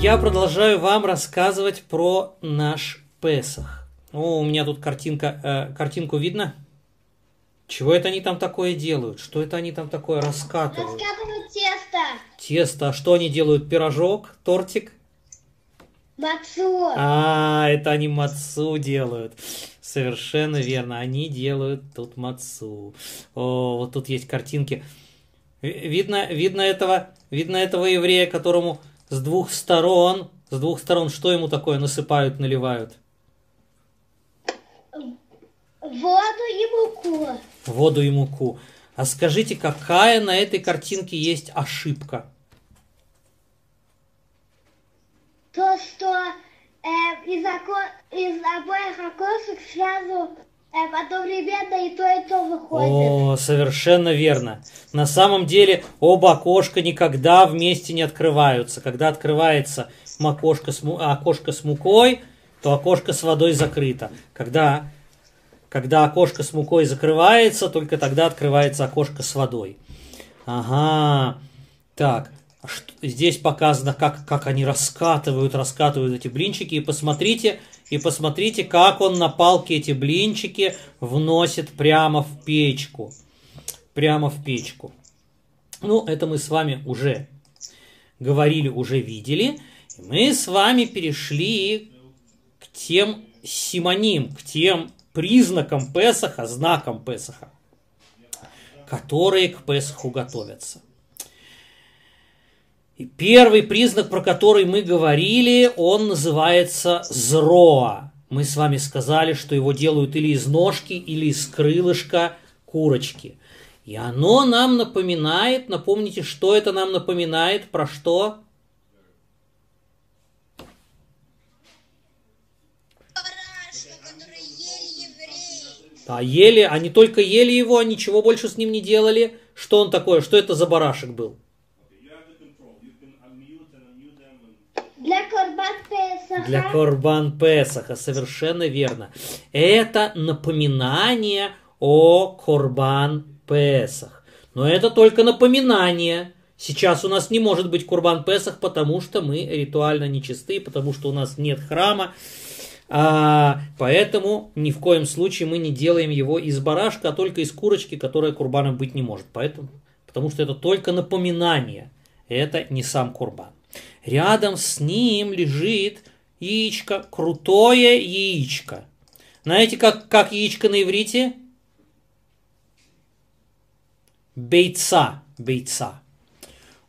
Я продолжаю вам рассказывать про наш Песах. О, у меня тут картинка, э, картинку видно? Чего это они там такое делают? Что это они там такое раскатывают? Раскатывают тесто. Тесто. А что они делают? Пирожок? Тортик? Мацу. А, это они мацу делают. Совершенно верно. Они делают тут мацу. О, вот тут есть картинки. Ви- Видно, видно этого, видно этого еврея, которому с двух сторон, с двух сторон что ему такое насыпают, наливают? Воду и муку. Воду и муку. А скажите, какая на этой картинке есть ошибка? То, что э, из, око- из обоих окошек сразу э, одновременно и то, и то выходит. О, совершенно верно. На самом деле оба окошка никогда вместе не открываются. Когда открывается окошко с, му- окошко с мукой, то окошко с водой закрыто. Когда, когда окошко с мукой закрывается, только тогда открывается окошко с водой. Ага. Так, а здесь показано, как, как они раскатывают, раскатывают эти блинчики. И посмотрите, и посмотрите, как он на палке эти блинчики вносит прямо в печку. Прямо в печку. Ну, это мы с вами уже говорили, уже видели. Мы с вами перешли к тем симоним, к тем признакам Песаха, знакам Песаха, которые к Песаху готовятся. И первый признак, про который мы говорили, он называется зроа. Мы с вами сказали, что его делают или из ножки, или из крылышка курочки. И оно нам напоминает, напомните, что это нам напоминает, про что? А ели, они только ели его, ничего больше с ним не делали. Что он такое? Что это за барашек был? Для Корбан Песаха. Для Корбан Песаха, совершенно верно. Это напоминание о Корбан Песах. Но это только напоминание. Сейчас у нас не может быть Курбан Песах, потому что мы ритуально нечисты, потому что у нас нет храма. А, поэтому ни в коем случае мы не делаем его из барашка, а только из курочки, которая курбаном быть не может. Поэтому, потому что это только напоминание. Это не сам курбан. Рядом с ним лежит яичко, крутое яичко. Знаете, как, как яичко на иврите? Бейца, бейца.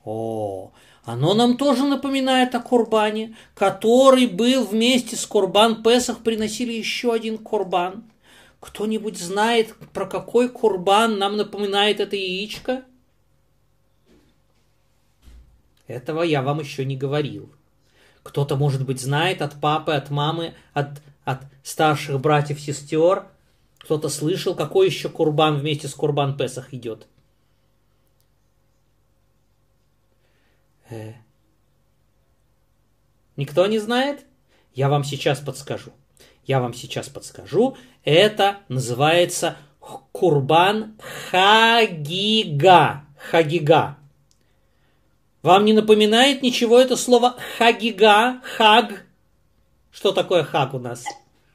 О, оно нам тоже напоминает о Курбане, который был вместе с Курбан Песах, приносили еще один Курбан. Кто-нибудь знает, про какой Курбан нам напоминает это яичко? Этого я вам еще не говорил. Кто-то, может быть, знает от папы, от мамы, от, от старших братьев, сестер. Кто-то слышал, какой еще Курбан вместе с Курбан Песах идет. Э. Никто не знает? Я вам сейчас подскажу. Я вам сейчас подскажу. Это называется Курбан Хагига. Хагига. Вам не напоминает ничего это слово Хагига? Хаг? Что такое хаг у нас?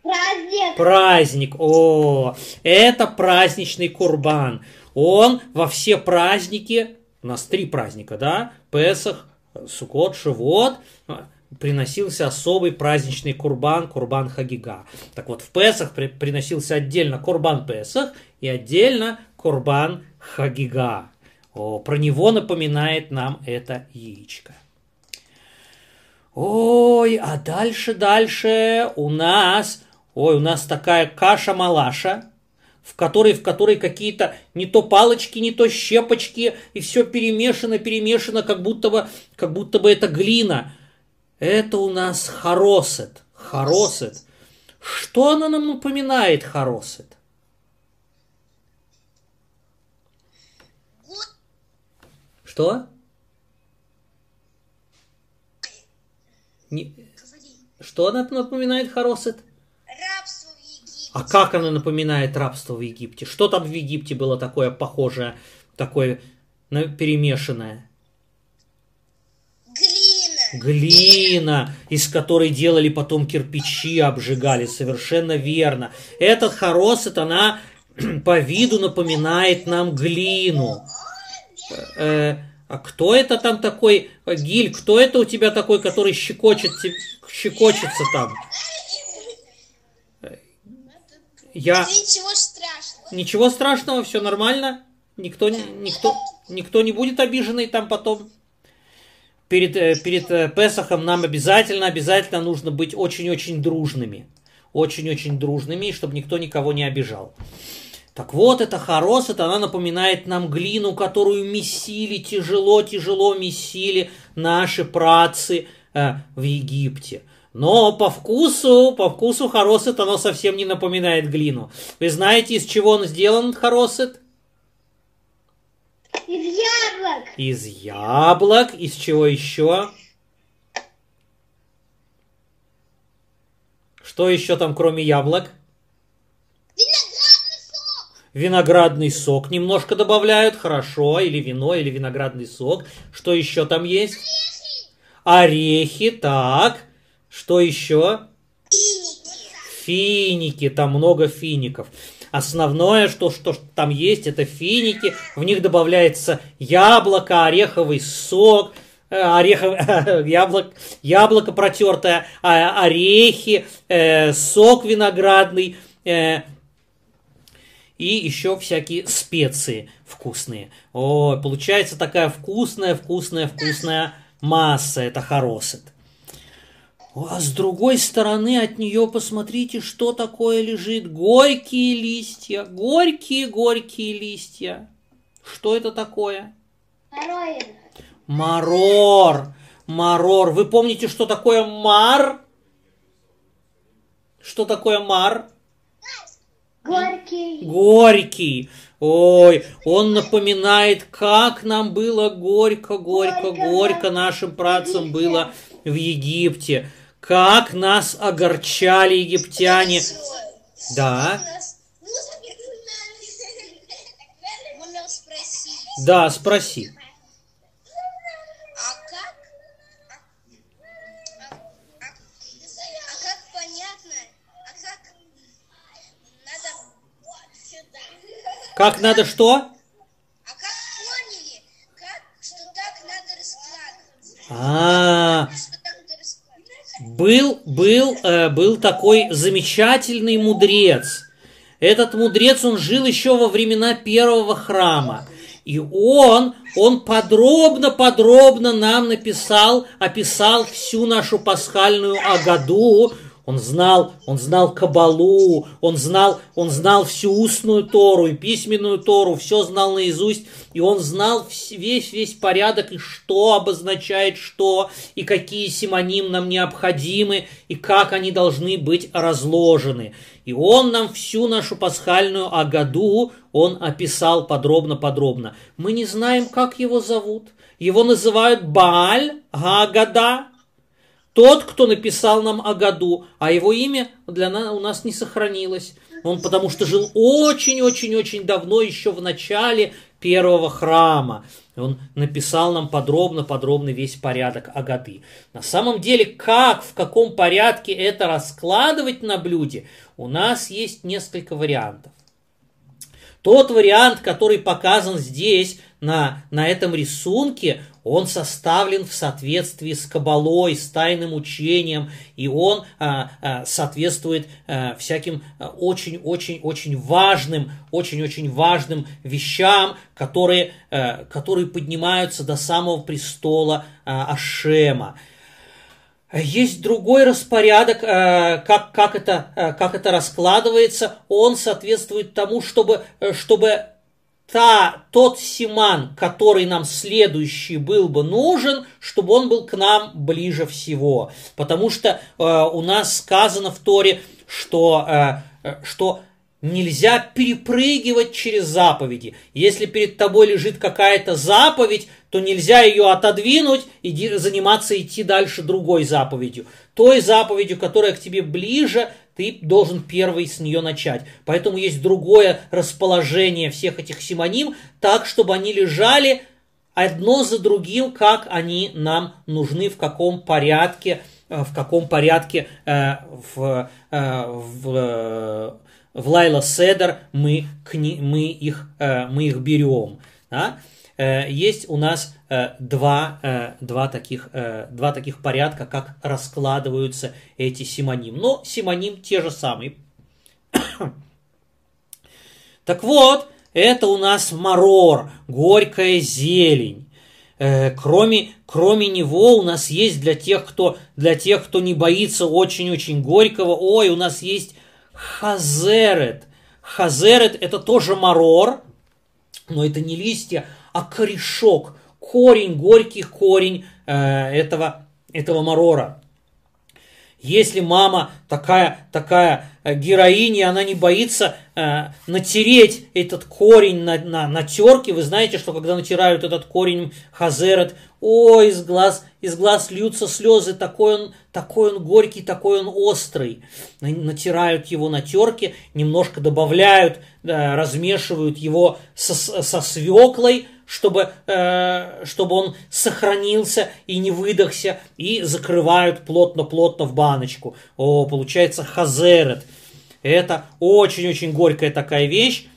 Праздник. Праздник. О, это праздничный курбан. Он во все праздники, у нас три праздника, да? Песах, Сукот, Шивот, а, приносился особый праздничный курбан, курбан Хагига. Так вот, в Песах при- приносился отдельно курбан Песах и отдельно курбан Хагига. О, про него напоминает нам это яичко. Ой, а дальше, дальше у нас, ой, у нас такая каша-малаша, в которой, в которой какие-то не то палочки, не то щепочки, и все перемешано, перемешано, как будто бы, как будто бы это глина. Это у нас хоросет, хоросет. Что она нам напоминает, хоросет? Что? Не-. Что она напоминает, хоросет? Рабство в Египте. А как она напоминает рабство в Египте? Что там в Египте было такое похожее, такое перемешанное? Глина. Глина, из которой делали потом кирпичи, обжигали. Совершенно верно. Этот хоросет, она по виду напоминает нам глину. Э, а кто это там такой, э, Гиль, кто это у тебя такой, который щекочет, щекочется там? Я... Ничего страшного. Ничего страшного, все нормально. Никто, никто, никто не будет обиженный там потом. Перед, э, перед э, Песохом нам обязательно, обязательно нужно быть очень-очень дружными. Очень-очень дружными, чтобы никто никого не обижал. Так вот, эта хорос, это она напоминает нам глину, которую месили, тяжело-тяжело месили наши працы э, в Египте. Но по вкусу, по вкусу хоросет оно совсем не напоминает глину. Вы знаете, из чего он сделан, хоросет? Из яблок. Из яблок. Из чего еще? Что еще там, кроме яблок? Виноградный сок. Виноградный сок немножко добавляют, хорошо, или вино, или виноградный сок. Что еще там есть? Орехи, так. Что еще? Финики, там много фиников. Основное, что, что там есть, это финики. В них добавляется яблоко, ореховый сок, э, орехов, яблок, яблоко протертое, а- орехи, э, сок виноградный, э, и еще всякие специи вкусные. О, получается такая вкусная, вкусная, вкусная масса. Это хоросет. А с другой стороны от нее посмотрите, что такое лежит. Горькие листья, горькие, горькие листья. Что это такое? Марор. Марор. Вы помните, что такое мар? Что такое мар? Горький. Горький. Ой, он напоминает, как нам было горько, горько, Горько, горько нашим працам было в Египте. Как нас огорчали египтяне. Да, да, спроси. Как надо что? А как поняли, как что так надо раскладывать? А, надо раскладывать? был, был, э, был такой замечательный мудрец. Этот мудрец, он жил еще во времена первого храма. И он, он подробно-подробно нам написал, описал всю нашу пасхальную Агаду. Он знал, он знал Кабалу, он знал, он знал всю устную Тору и письменную Тору, все знал наизусть, и он знал весь весь порядок и что обозначает что, и какие симоним нам необходимы, и как они должны быть разложены. И он нам всю нашу пасхальную Агаду, он описал подробно-подробно. Мы не знаем, как его зовут. Его называют Бааль Гагада, тот, кто написал нам о году, а его имя для нас, у нас не сохранилось. Он потому что жил очень-очень-очень давно, еще в начале первого храма. Он написал нам подробно-подробно весь порядок Агады. На самом деле, как, в каком порядке это раскладывать на блюде, у нас есть несколько вариантов. Тот вариант, который показан здесь, на, на этом рисунке, он составлен в соответствии с Кабалой, с тайным учением, и он а, а, соответствует а, всяким а, очень-очень-очень важным, очень-очень важным вещам, которые, а, которые поднимаются до самого престола а, Ашема. Есть другой распорядок, э, как, как, это, э, как это раскладывается. Он соответствует тому, чтобы, чтобы та, тот симан, который нам следующий был бы нужен, чтобы он был к нам ближе всего. Потому что э, у нас сказано в Торе, что, э, э, что Нельзя перепрыгивать через заповеди. Если перед тобой лежит какая-то заповедь, то нельзя ее отодвинуть и заниматься идти дальше другой заповедью. Той заповедью, которая к тебе ближе, ты должен первый с нее начать. Поэтому есть другое расположение всех этих симоним, так, чтобы они лежали одно за другим, как они нам нужны, в каком порядке, э, в каком порядке э, в, э, в, э, в Лайла Седер мы, мы, их, э, мы их берем. Да? Э, Есть у нас два, э, два, таких, э, два таких порядка, как раскладываются эти симоним. Но симоним те же самые. Так вот, это у нас марор, горькая зелень. Э, кроме, кроме него у нас есть для тех, кто, для тех, кто не боится очень-очень горького, ой, у нас есть хазерет. Хазерет это тоже марор, но это не листья, а корешок, корень, горький корень э, этого, этого марора. Если мама такая, такая э, героиня, она не боится э, натереть этот корень на, на, на терке, вы знаете, что когда натирают этот корень хазерет, ой, из глаз, из глаз льются слезы, такой он, такой он горький, такой он острый. На- Натирают его на терке, немножко добавляют, э, размешивают его со, со свеклой, чтобы, э, чтобы он сохранился и не выдохся, и закрывают плотно-плотно в баночку. О, получается хазерет. Это очень-очень горькая такая вещь.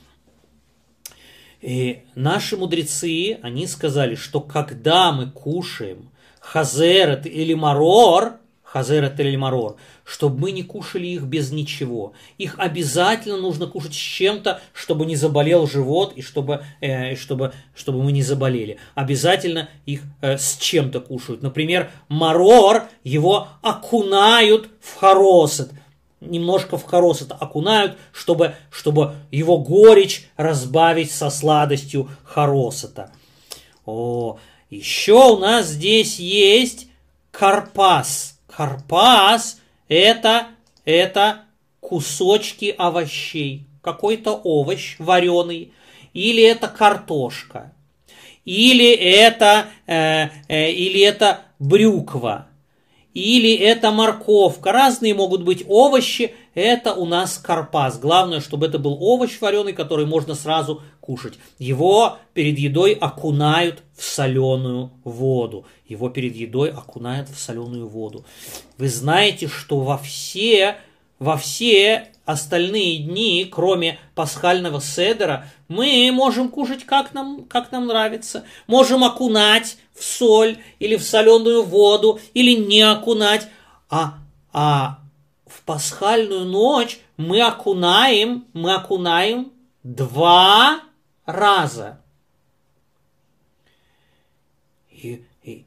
И наши мудрецы, они сказали, что когда мы кушаем хазерет или марор, хазерет или марор, чтобы мы не кушали их без ничего. Их обязательно нужно кушать с чем-то, чтобы не заболел живот и чтобы, э, чтобы, чтобы мы не заболели. Обязательно их э, с чем-то кушают. Например, марор, его окунают в хоросет немножко в хоросет окунают, чтобы, чтобы его горечь разбавить со сладостью хоросета. О, еще у нас здесь есть карпас. Карпас это, это кусочки овощей. Какой-то овощ вареный. Или это картошка. Или это, э, э, или это брюква или это морковка. Разные могут быть овощи. Это у нас карпас. Главное, чтобы это был овощ вареный, который можно сразу кушать. Его перед едой окунают в соленую воду. Его перед едой окунают в соленую воду. Вы знаете, что во все, во все остальные дни, кроме пасхального седера, мы можем кушать как нам, как нам нравится. Можем окунать в соль или в соленую воду, или не окунать. А, а в пасхальную ночь мы окунаем, мы окунаем два раза. И, и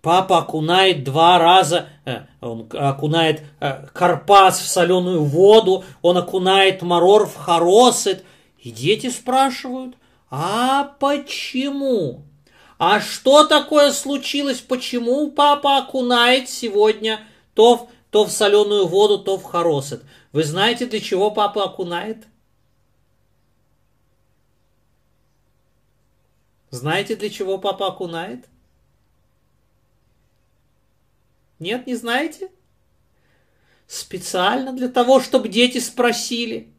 папа окунает два раза, э, он окунает э, карпас в соленую воду, он окунает марор в хоросет. И дети спрашивают, а почему? А что такое случилось? Почему папа окунает сегодня то в, то в соленую воду, то в хоросет? Вы знаете, для чего папа окунает? Знаете, для чего папа окунает? Нет, не знаете? Специально для того, чтобы дети спросили.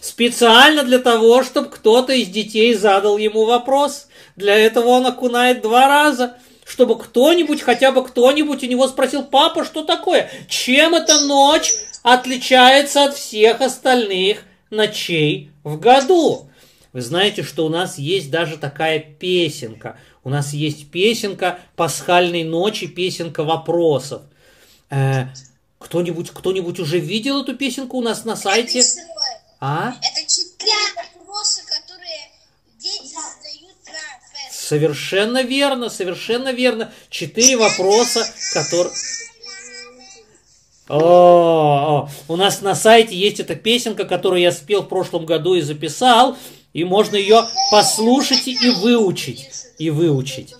Специально для того, чтобы кто-то из детей задал ему вопрос. Для этого он окунает два раза, чтобы кто-нибудь, хотя бы кто-нибудь у него спросил, папа, что такое? Чем эта ночь отличается от всех остальных ночей в году? Вы знаете, что у нас есть даже такая песенка. У нас есть песенка пасхальной ночи, песенка вопросов. Э, кто-нибудь, кто-нибудь уже видел эту песенку у нас на сайте? А? Это четыре вопроса, которые дети задают на фест. Совершенно верно, совершенно верно. Четыре вопроса, которые... О, у нас на сайте есть эта песенка, которую я спел в прошлом году и записал, и можно ее послушать и выучить, и выучить.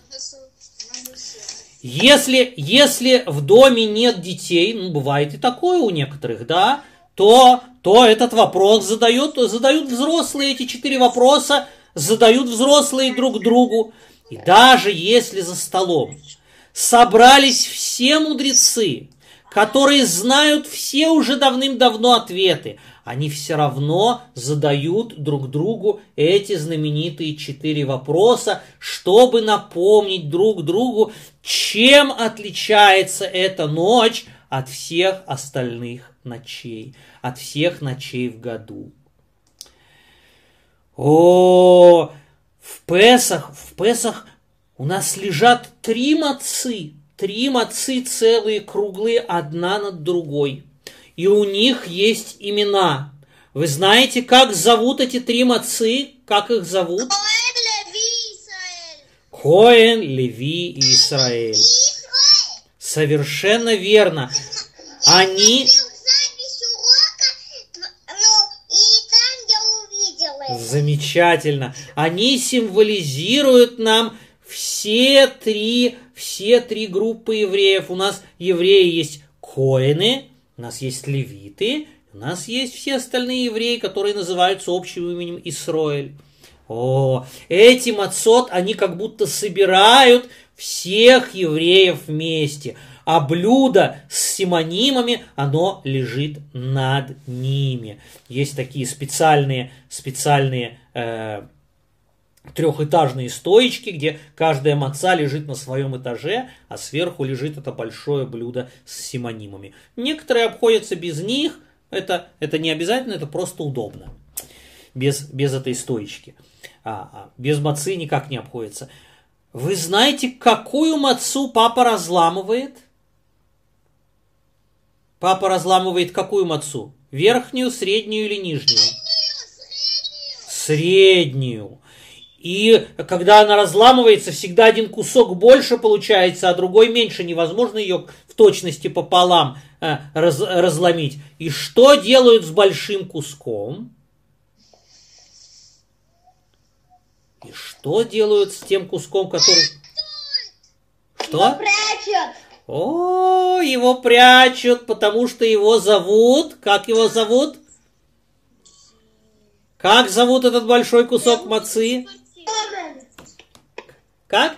Если, если в доме нет детей, ну, бывает и такое у некоторых, да, то, то этот вопрос задают, задают взрослые, эти четыре вопроса задают взрослые друг другу. И даже если за столом собрались все мудрецы, которые знают все уже давным-давно ответы, они все равно задают друг другу эти знаменитые четыре вопроса, чтобы напомнить друг другу, чем отличается эта ночь от всех остальных ночей, от всех ночей в году. О, в Песах, в Песах у нас лежат три мацы, три мацы целые, круглые, одна над другой. И у них есть имена. Вы знаете, как зовут эти три мацы? Как их зовут? Коэн, Леви, и. Израиль. Совершенно верно. Они... Я смотрел запись урока, тв- ну, и там я увидела это. Замечательно. Они символизируют нам все три, все три группы евреев. У нас евреи есть коины, у нас есть левиты, у нас есть все остальные евреи, которые называются общим именем Исроэль. О, эти мацот, они как будто собирают всех евреев вместе, а блюдо с симонимами, оно лежит над ними. Есть такие специальные, специальные э, трехэтажные стоечки, где каждая маца лежит на своем этаже, а сверху лежит это большое блюдо с симонимами. Некоторые обходятся без них, это, это не обязательно, это просто удобно, без, без этой стоечки. А, а, без мацы никак не обходится. Вы знаете, какую мацу папа разламывает? Папа разламывает какую мацу? Верхнюю, среднюю или нижнюю? Среднюю. И когда она разламывается, всегда один кусок больше получается, а другой меньше. Невозможно ее в точности пополам э, раз- разломить. И что делают с большим куском? И что делают с тем куском, который... Что? Прячут. О, его прячут, потому что его зовут... Как его зовут? Как зовут этот большой кусок мацы? Как?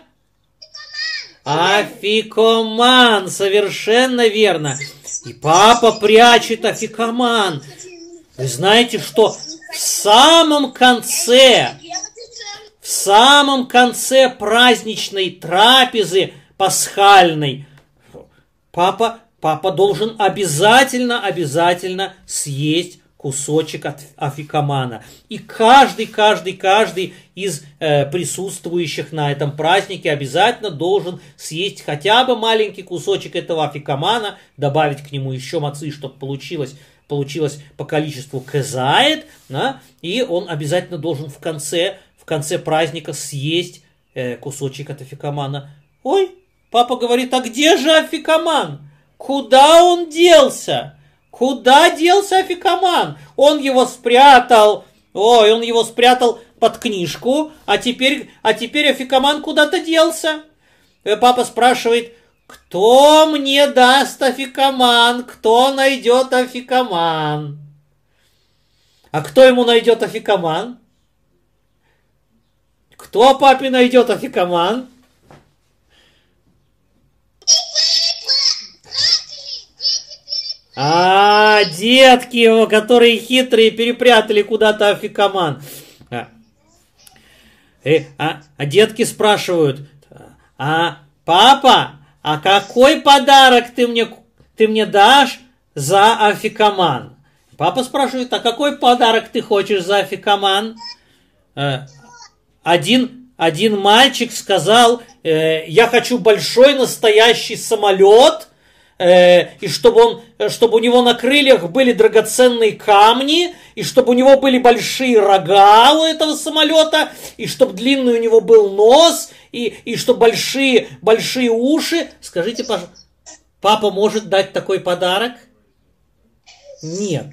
Афикоман, совершенно верно. И папа прячет афикоман. Вы знаете, что в самом конце, в самом конце праздничной трапезы пасхальной, папа, папа должен обязательно, обязательно съесть кусочек от афикомана. И каждый, каждый, каждый из э, присутствующих на этом празднике обязательно должен съесть хотя бы маленький кусочек этого афикомана, добавить к нему еще мацы, чтобы получилось, получилось по количеству кезает, да, и он обязательно должен в конце, в конце праздника съесть э, кусочек от афикомана. Ой, папа говорит, а где же афикоман? Куда он делся? Куда делся Афикаман? Он его спрятал. Ой, он его спрятал под книжку, а теперь, а теперь Афикаман куда-то делся. Э, Папа спрашивает, кто мне даст Афикаман? Кто найдет Афикаман? А кто ему найдет Афикаман? Кто папе найдет Афикаман? А, детки его, которые хитрые, перепрятали куда-то афикоман. А, э, а, а детки спрашивают, а папа, а какой подарок ты мне, ты мне дашь за афикоман? Папа спрашивает, а какой подарок ты хочешь за афикоман? Э, один, один мальчик сказал, э, я хочу большой настоящий самолет, и чтобы, он, э, чтобы у него на крыльях были драгоценные камни, и чтобы у него были большие рога у этого самолета, и чтобы длинный у него был нос, и, и чтобы большие, большие уши. Скажите, пожалуйста, папа может дать такой подарок? Нет.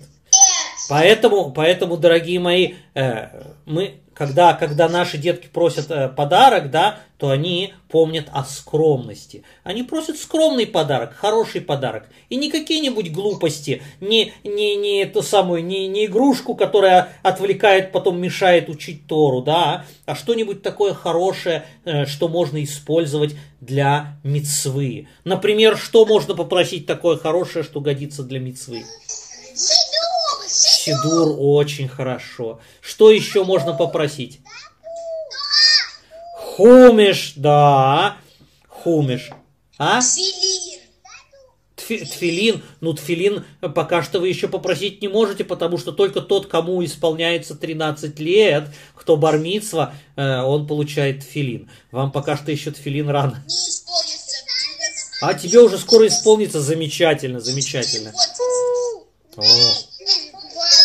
Поэтому, поэтому, дорогие мои, э, мы, когда, когда наши детки просят э, подарок, да, то они помнят о скромности. Они просят скромный подарок, хороший подарок. И не какие-нибудь глупости, не, не, не ту самую, не, не игрушку, которая отвлекает, потом мешает учить Тору, да, а что-нибудь такое хорошее, э, что можно использовать для мицвы. Например, что можно попросить такое хорошее, что годится для мицвы? Сидур, Сидур очень хорошо. Что еще можно попросить? Хумиш, да. Хумиш. А? Филин. Тфи- Тфилин, ну тфилин пока что вы еще попросить не можете, потому что только тот, кому исполняется 13 лет, кто бармицва, э, он получает тфилин. Вам пока что еще тфилин рано. А тебе уже скоро исполнится замечательно, замечательно. О, да, Чтобы исполнять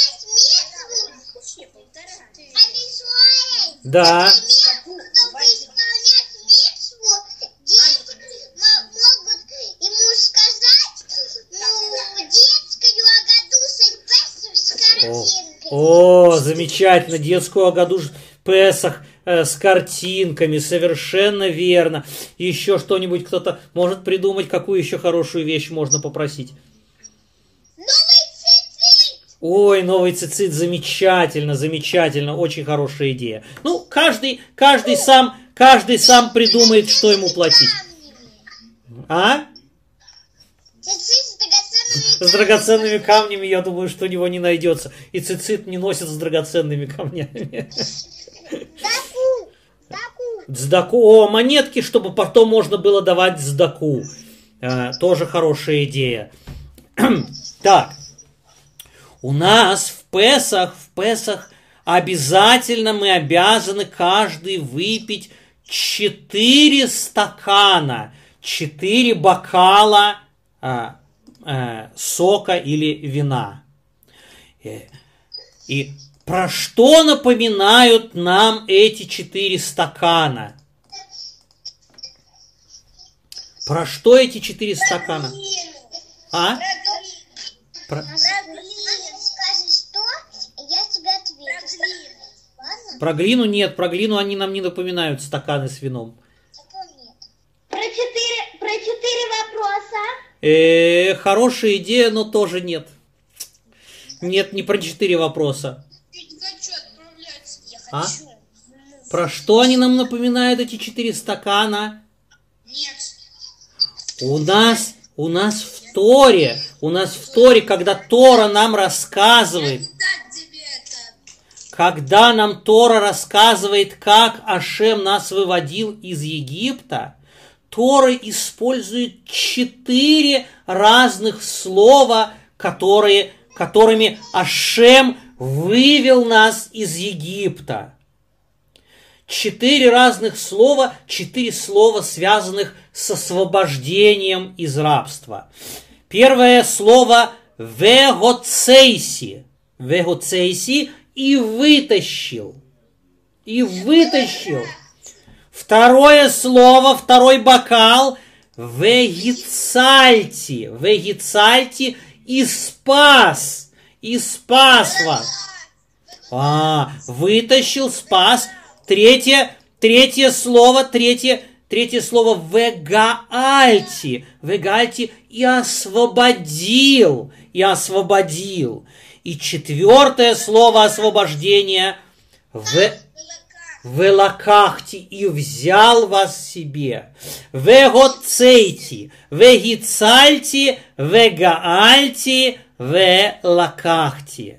митцву, дети мо- могут ему сказать, ну, детскую Агадусой Песах с картинкой. о, замечательно, детскую Агаду Песах э, с картинками, совершенно верно. Еще что-нибудь кто-то может придумать, какую еще хорошую вещь можно попросить? Ой, новый цицит, замечательно, замечательно, очень хорошая идея. Ну, каждый, каждый сам, каждый сам придумает, что ему платить. А? С драгоценными камнями, я думаю, что у него не найдется. И цицит не носит с драгоценными камнями. Сдаку. О, монетки, чтобы потом можно было давать сдаку. Э, тоже хорошая идея. так. У нас в Песах, в Песах обязательно мы обязаны каждый выпить 4 стакана, 4 бокала а, э, сока или вина. Э, И про что напоминают нам эти четыре стакана? Про что эти четыре стакана? А? Про, Скажи, что, я тебе отвечу. Ладно? Про глину нет, про глину они нам не напоминают стаканы с вином. Про четыре, про четыре вопроса. Э, хорошая идея, но тоже нет. Нет, не про четыре вопроса. А? Про что они нам напоминают эти четыре стакана? Нет. У нас, у нас в Торе, у нас в Торе, когда Тора нам рассказывает. Когда нам Тора рассказывает, как Ашем нас выводил из Египта, Тора использует четыре разных слова, которые, которыми Ашем вывел нас из Египта. Четыре разных слова, четыре слова, связанных с освобождением из рабства. Первое слово «вегоцейси». «Вегоцейси» и вытащил. И вытащил. Второе слово, второй бокал «вегицальти». «Вегицальти» и спас. И спас вас. А, вытащил, спас. Третье, третье слово, третье, третье слово вегаальти. Вегаальти и освободил. И освободил. И четвертое слово освобождения в Велакахти и взял вас себе. Вегоцейти, вегицальти, вегаальти, велакахти.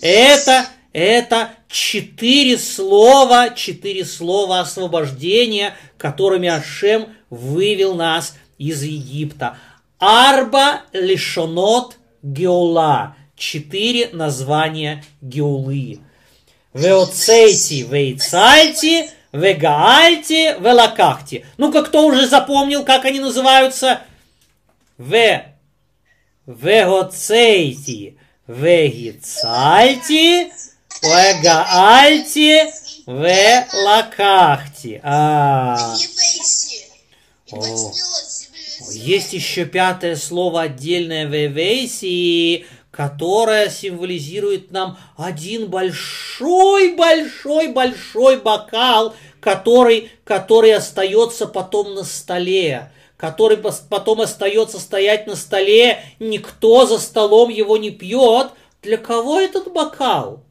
Это, это четыре слова, четыре слова освобождения, которыми Ашем вывел нас из Египта. Арба лишонот геула. Четыре названия геулы. Веоцейти, вейцальти, вегаальти, велакахти. Ну-ка, кто уже запомнил, как они называются? Ве, вегоцейти, вегицальти, вегаальти, велакахти. А, О. есть еще пятое слово отдельное вевейси, которое символизирует нам один большой, большой, большой бокал, который, который остается потом на столе, который потом остается стоять на столе, никто за столом его не пьет. Для кого этот бокал?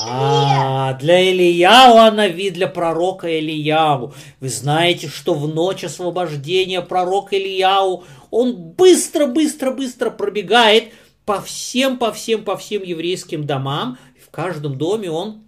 А, для Ильяу Анави, для пророка Ильяу. Вы знаете, что в ночь освобождения пророк Ильяу, он быстро, быстро, быстро пробегает по всем, по всем, по всем еврейским домам. В каждом доме он,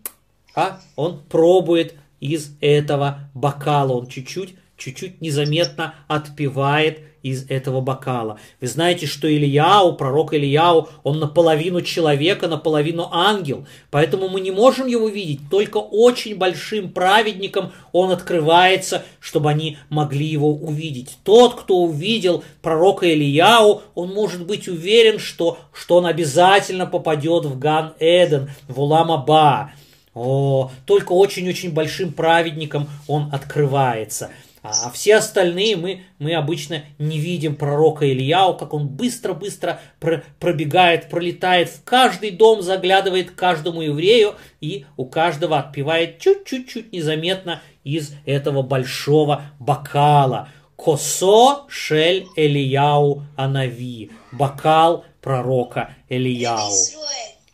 а, он пробует из этого бокала. Он чуть-чуть, чуть-чуть незаметно отпивает из этого бокала. Вы знаете, что Ильяу, пророк Ильяу, он наполовину человека, наполовину ангел. Поэтому мы не можем его видеть. Только очень большим праведникам он открывается, чтобы они могли его увидеть. Тот, кто увидел пророка Ильяу, он может быть уверен, что, что он обязательно попадет в Ган-Эден, в Улам-Аба. О, только очень-очень большим праведникам он открывается. А все остальные мы, мы обычно не видим пророка Ильяу, как он быстро-быстро про, пробегает, пролетает в каждый дом, заглядывает к каждому еврею и у каждого отпивает чуть-чуть-чуть незаметно из этого большого бокала. Косо шель Элияу Анави. Бокал пророка Элияу.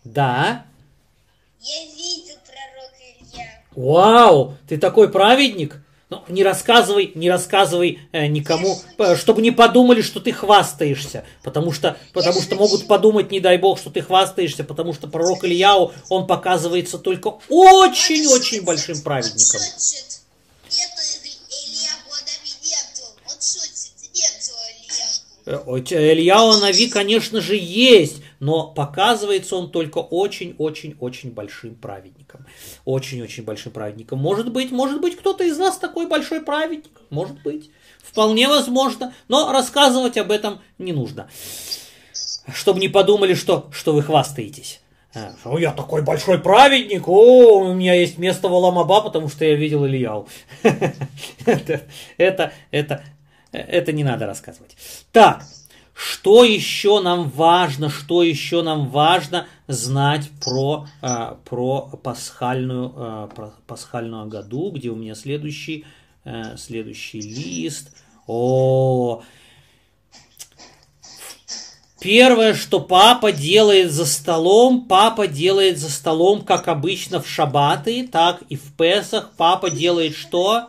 Да. я видел пророка Илья. Вау, ты такой праведник? Ну, не рассказывай, не рассказывай э, никому, э, чтобы не подумали, что ты хвастаешься, потому что, потому что могут подумать, не дай бог, что ты хвастаешься, потому что пророк Ильяу, он показывается только очень-очень большим праведником. Э, Ильяу Нави, конечно же, есть, но показывается он только очень-очень-очень большим праведником. Очень-очень большим праведником. Может быть, может быть, кто-то из вас такой большой праведник. Может быть. Вполне возможно. Но рассказывать об этом не нужно. Чтобы не подумали, что, что вы хвастаетесь. А, что я такой большой праведник, о, у меня есть место в Аламаба, потому что я видел Ильяу. Это, это, это, это не надо рассказывать. Так, что еще нам важно, что еще нам важно знать про, а, про пасхальную, а, про пасхальную году, где у меня следующий, э, следующий лист. О, Первое, что папа делает за столом, папа делает за столом, как обычно в шабаты, так и в Песах. Папа делает что?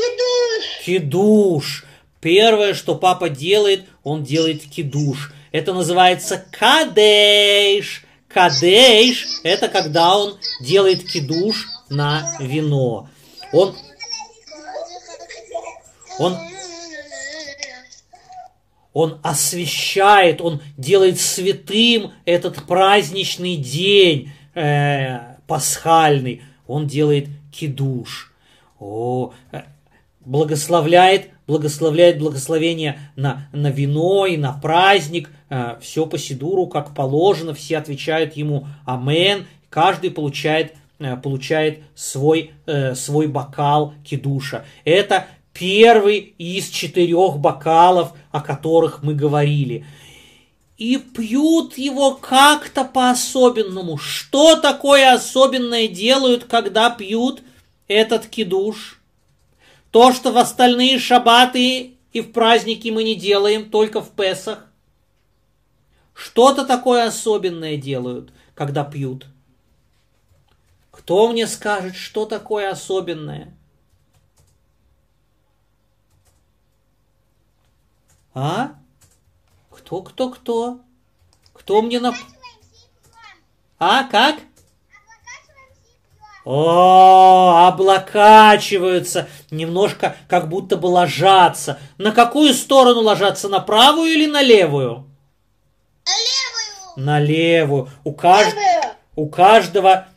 Кидуш. Кидуш. Первое, что папа делает, он делает кидуш. Это называется кадейш. Кадейш – это когда он делает кидуш на вино. Он, он, он освещает, он делает святым этот праздничный день э, пасхальный. Он делает кидуш. О, э, благословляет, благословляет благословение на, на вино и на праздник, все по Сидуру, как положено, все отвечают ему Амен, каждый получает, э, получает свой, э, свой бокал кидуша. Это первый из четырех бокалов, о которых мы говорили. И пьют его как-то по-особенному. Что такое особенное делают, когда пьют этот кидуш? То, что в остальные шабаты и в праздники мы не делаем, только в Песах. Что-то такое особенное делают, когда пьют. Кто мне скажет, что такое особенное? А? Кто, кто, кто? Кто мне на... А, как? О, облокачиваются, немножко как будто бы ложатся. На какую сторону ложатся, на правую или на левую? На левую. На левую. У, кажд... у каждого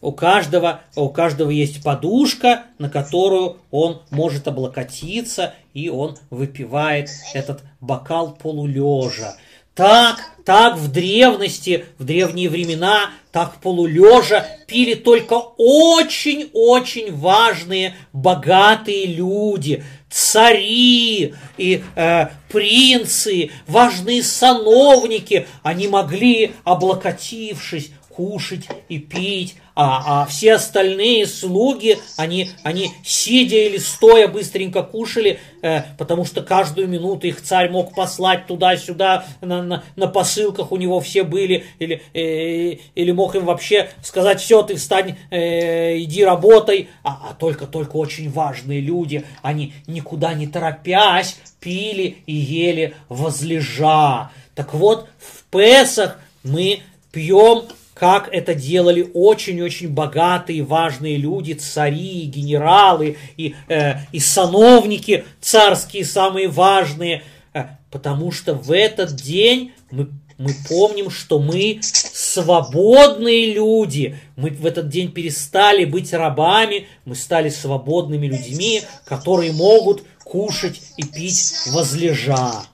у каждого, у каждого есть подушка, на которую он может облокотиться, и он выпивает этот бокал полулежа. Так, так в древности, в древние времена, так полулежа пили только очень-очень важные, богатые люди, цари и э, принцы, важные сановники. Они могли, облокотившись, кушать и пить, а, а все остальные слуги, они, они сидя или стоя быстренько кушали, э, потому что каждую минуту их царь мог послать туда-сюда, на, на, на посылках у него все были, или, э, или мог им вообще сказать, все, ты встань, э, иди работай, а, а только-только очень важные люди, они никуда не торопясь пили и ели возлежа. Так вот, в Песах мы пьем как это делали очень-очень богатые, важные люди, цари, генералы и, э, и сановники царские самые важные, э, потому что в этот день мы, мы помним, что мы свободные люди. Мы в этот день перестали быть рабами, мы стали свободными людьми, которые могут кушать и пить возлежа.